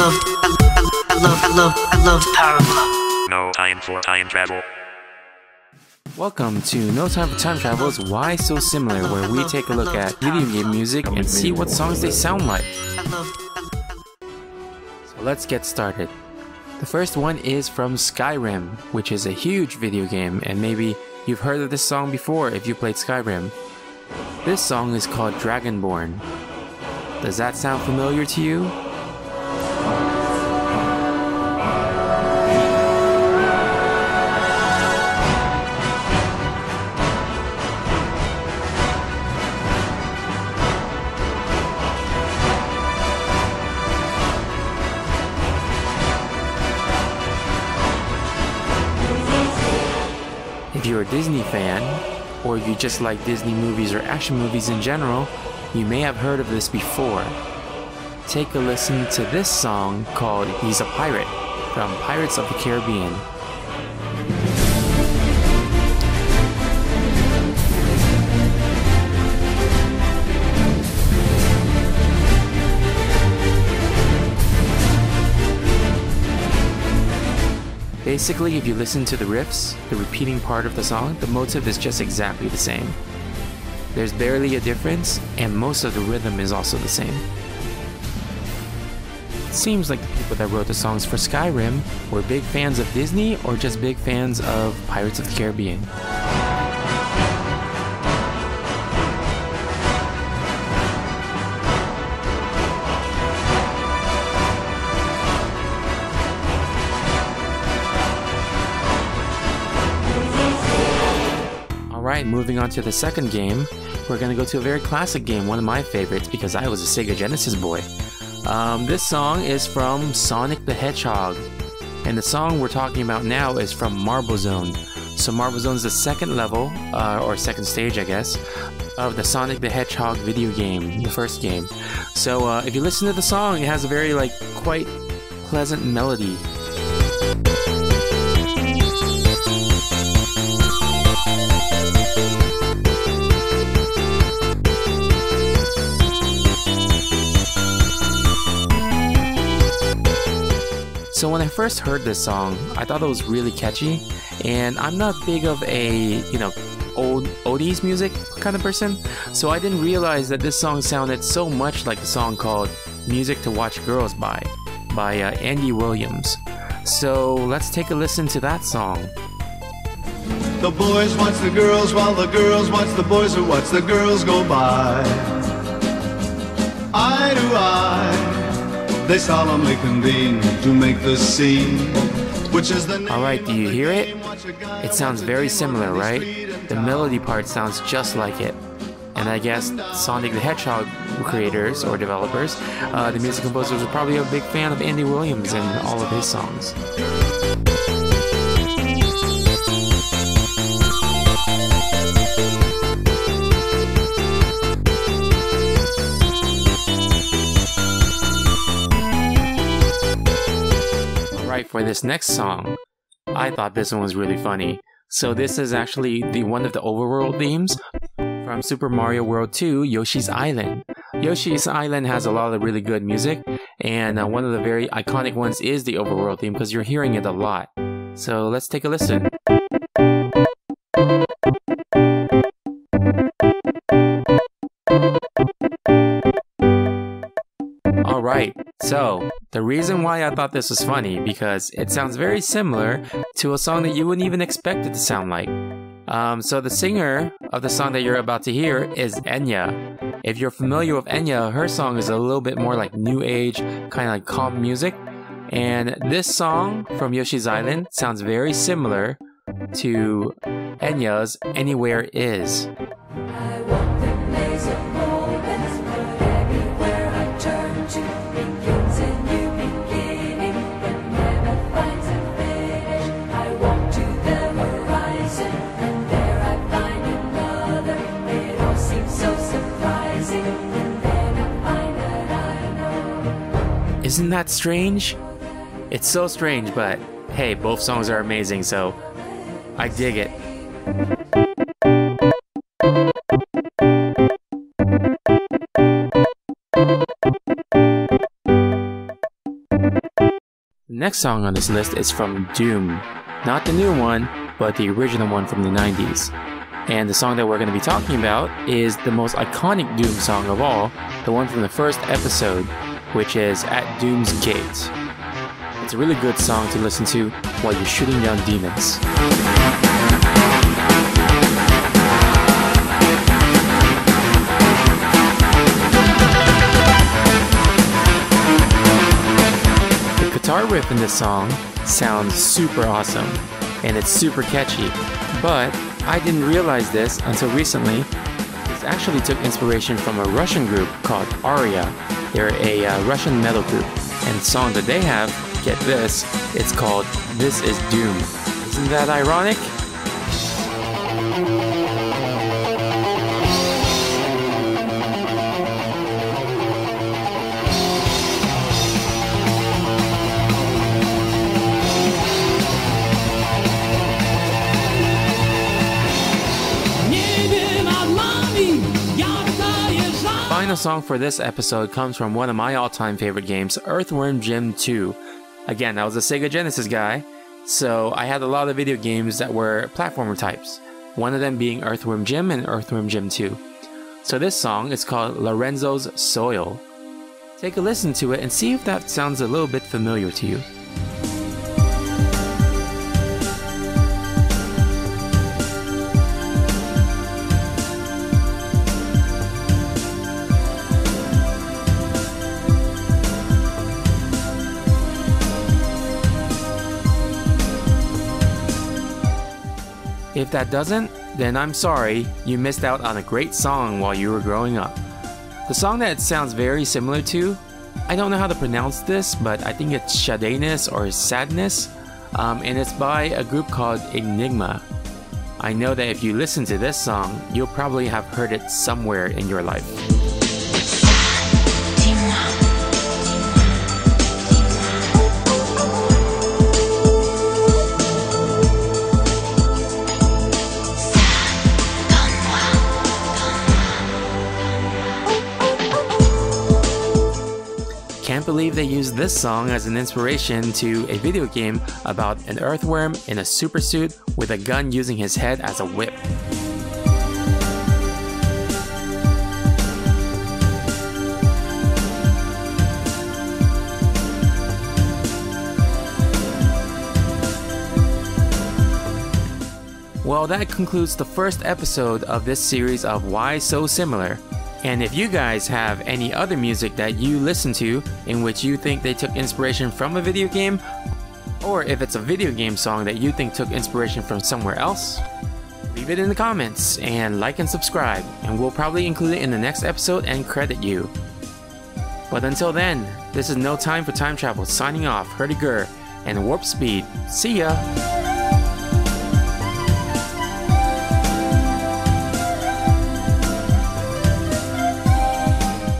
love, I love, I love, I love Power Glove. No time for time travel. Welcome to No Time for Time Travel's Why So Similar, where we take a look at video game music and see what songs they sound like. So let's get started. The first one is from Skyrim, which is a huge video game, and maybe you've heard of this song before if you played Skyrim. This song is called Dragonborn. Does that sound familiar to you? You're a Disney fan, or you just like Disney movies or action movies in general, you may have heard of this before. Take a listen to this song called He's a Pirate from Pirates of the Caribbean. Basically, if you listen to the riffs, the repeating part of the song, the motive is just exactly the same. There's barely a difference, and most of the rhythm is also the same. It seems like the people that wrote the songs for Skyrim were big fans of Disney or just big fans of Pirates of the Caribbean. Alright, moving on to the second game, we're gonna go to a very classic game, one of my favorites because I was a Sega Genesis boy. Um, this song is from Sonic the Hedgehog, and the song we're talking about now is from Marble Zone. So Marble Zone is the second level, uh, or second stage, I guess, of the Sonic the Hedgehog video game, the first game. So uh, if you listen to the song, it has a very like quite pleasant melody. First heard this song, I thought it was really catchy, and I'm not big of a you know old oldies music kind of person, so I didn't realize that this song sounded so much like the song called "Music to Watch Girls By" by uh, Andy Williams. So let's take a listen to that song. The boys watch the girls while the girls watch the boys who watch the girls go by. Eye to eye, they solemnly convene to make the scene, which is the name All right, do you hear it? game. Watch a guy It sounds very similar, right? The melody part sounds just like it. And I guess Sonic the Hedgehog creators or developers, uh, the music composers, are probably a big fan of Andy Williams and all of his songs. For this next song, I thought this one was really funny. So this is actually the one of the overworld themes from Super Mario World 2 Yoshi's Island. Yoshi's Island has a lot of really good music, and uh, one of the very iconic ones is the overworld theme because you're hearing it a lot. So let's take a listen. Alright, so the reason why I thought this was funny because it sounds very similar to a song that you wouldn't even expect it to sound like. Um, so the singer of the song that you're about to hear is Enya. If you're familiar with Enya, her song is a little bit more like new age, kind of like calm music. And this song from Yoshi's Island sounds very similar to Enya's Anywhere Is. Isn't that strange? It's so strange, but hey, both songs are amazing, so I dig it. The next song on this list is from Doom. Not the new one, but the original one from the 90s. And the song that we're going to be talking about is the most iconic Doom song of all, the one from the first episode, which is At Doom's Gate. It's a really good song to listen to while you're shooting down demons. The guitar riff in this song sounds super awesome and it's super catchy, but I didn't realize this until recently. Actually took inspiration from a Russian group called Aria. They're a uh, Russian metal group, and the song that they have, get this, it's called This Is Doom. Isn't that ironic? Final song for this episode comes from one of my all time favorite games, Earthworm Jim 2. Again, I was a Sega Genesis guy, so I had a lot of video games that were platformer types, one of them being Earthworm Jim and Earthworm Jim 2. So this song is called Lorenzen's Soil. Take a listen to it and see if that sounds a little bit familiar to you. If that doesn't, then I'm sorry, you missed out on a great song while you were growing up. The song that sounds very similar to, I don't know how to pronounce this, but I think it's Shadayness or Sadness, um, and it's by a group called Enigma. I know that if you listen to this song, you'll probably have heard it somewhere in your life. Can't believe they used this song as an inspiration to a video game about an earthworm in a supersuit with a gun using his head as a whip. Well, that concludes the first episode of this series of Why So Similar. And if you guys have any other music that you listen to in which you think they took inspiration from a video game, or if it's a video game song that you think took inspiration from somewhere else, leave it in the comments and like and subscribe, and we'll probably include it in the next episode and credit you. But until then, this is No Time for Time Travel signing off, Hurdy Gur, and Warp Speed. See ya!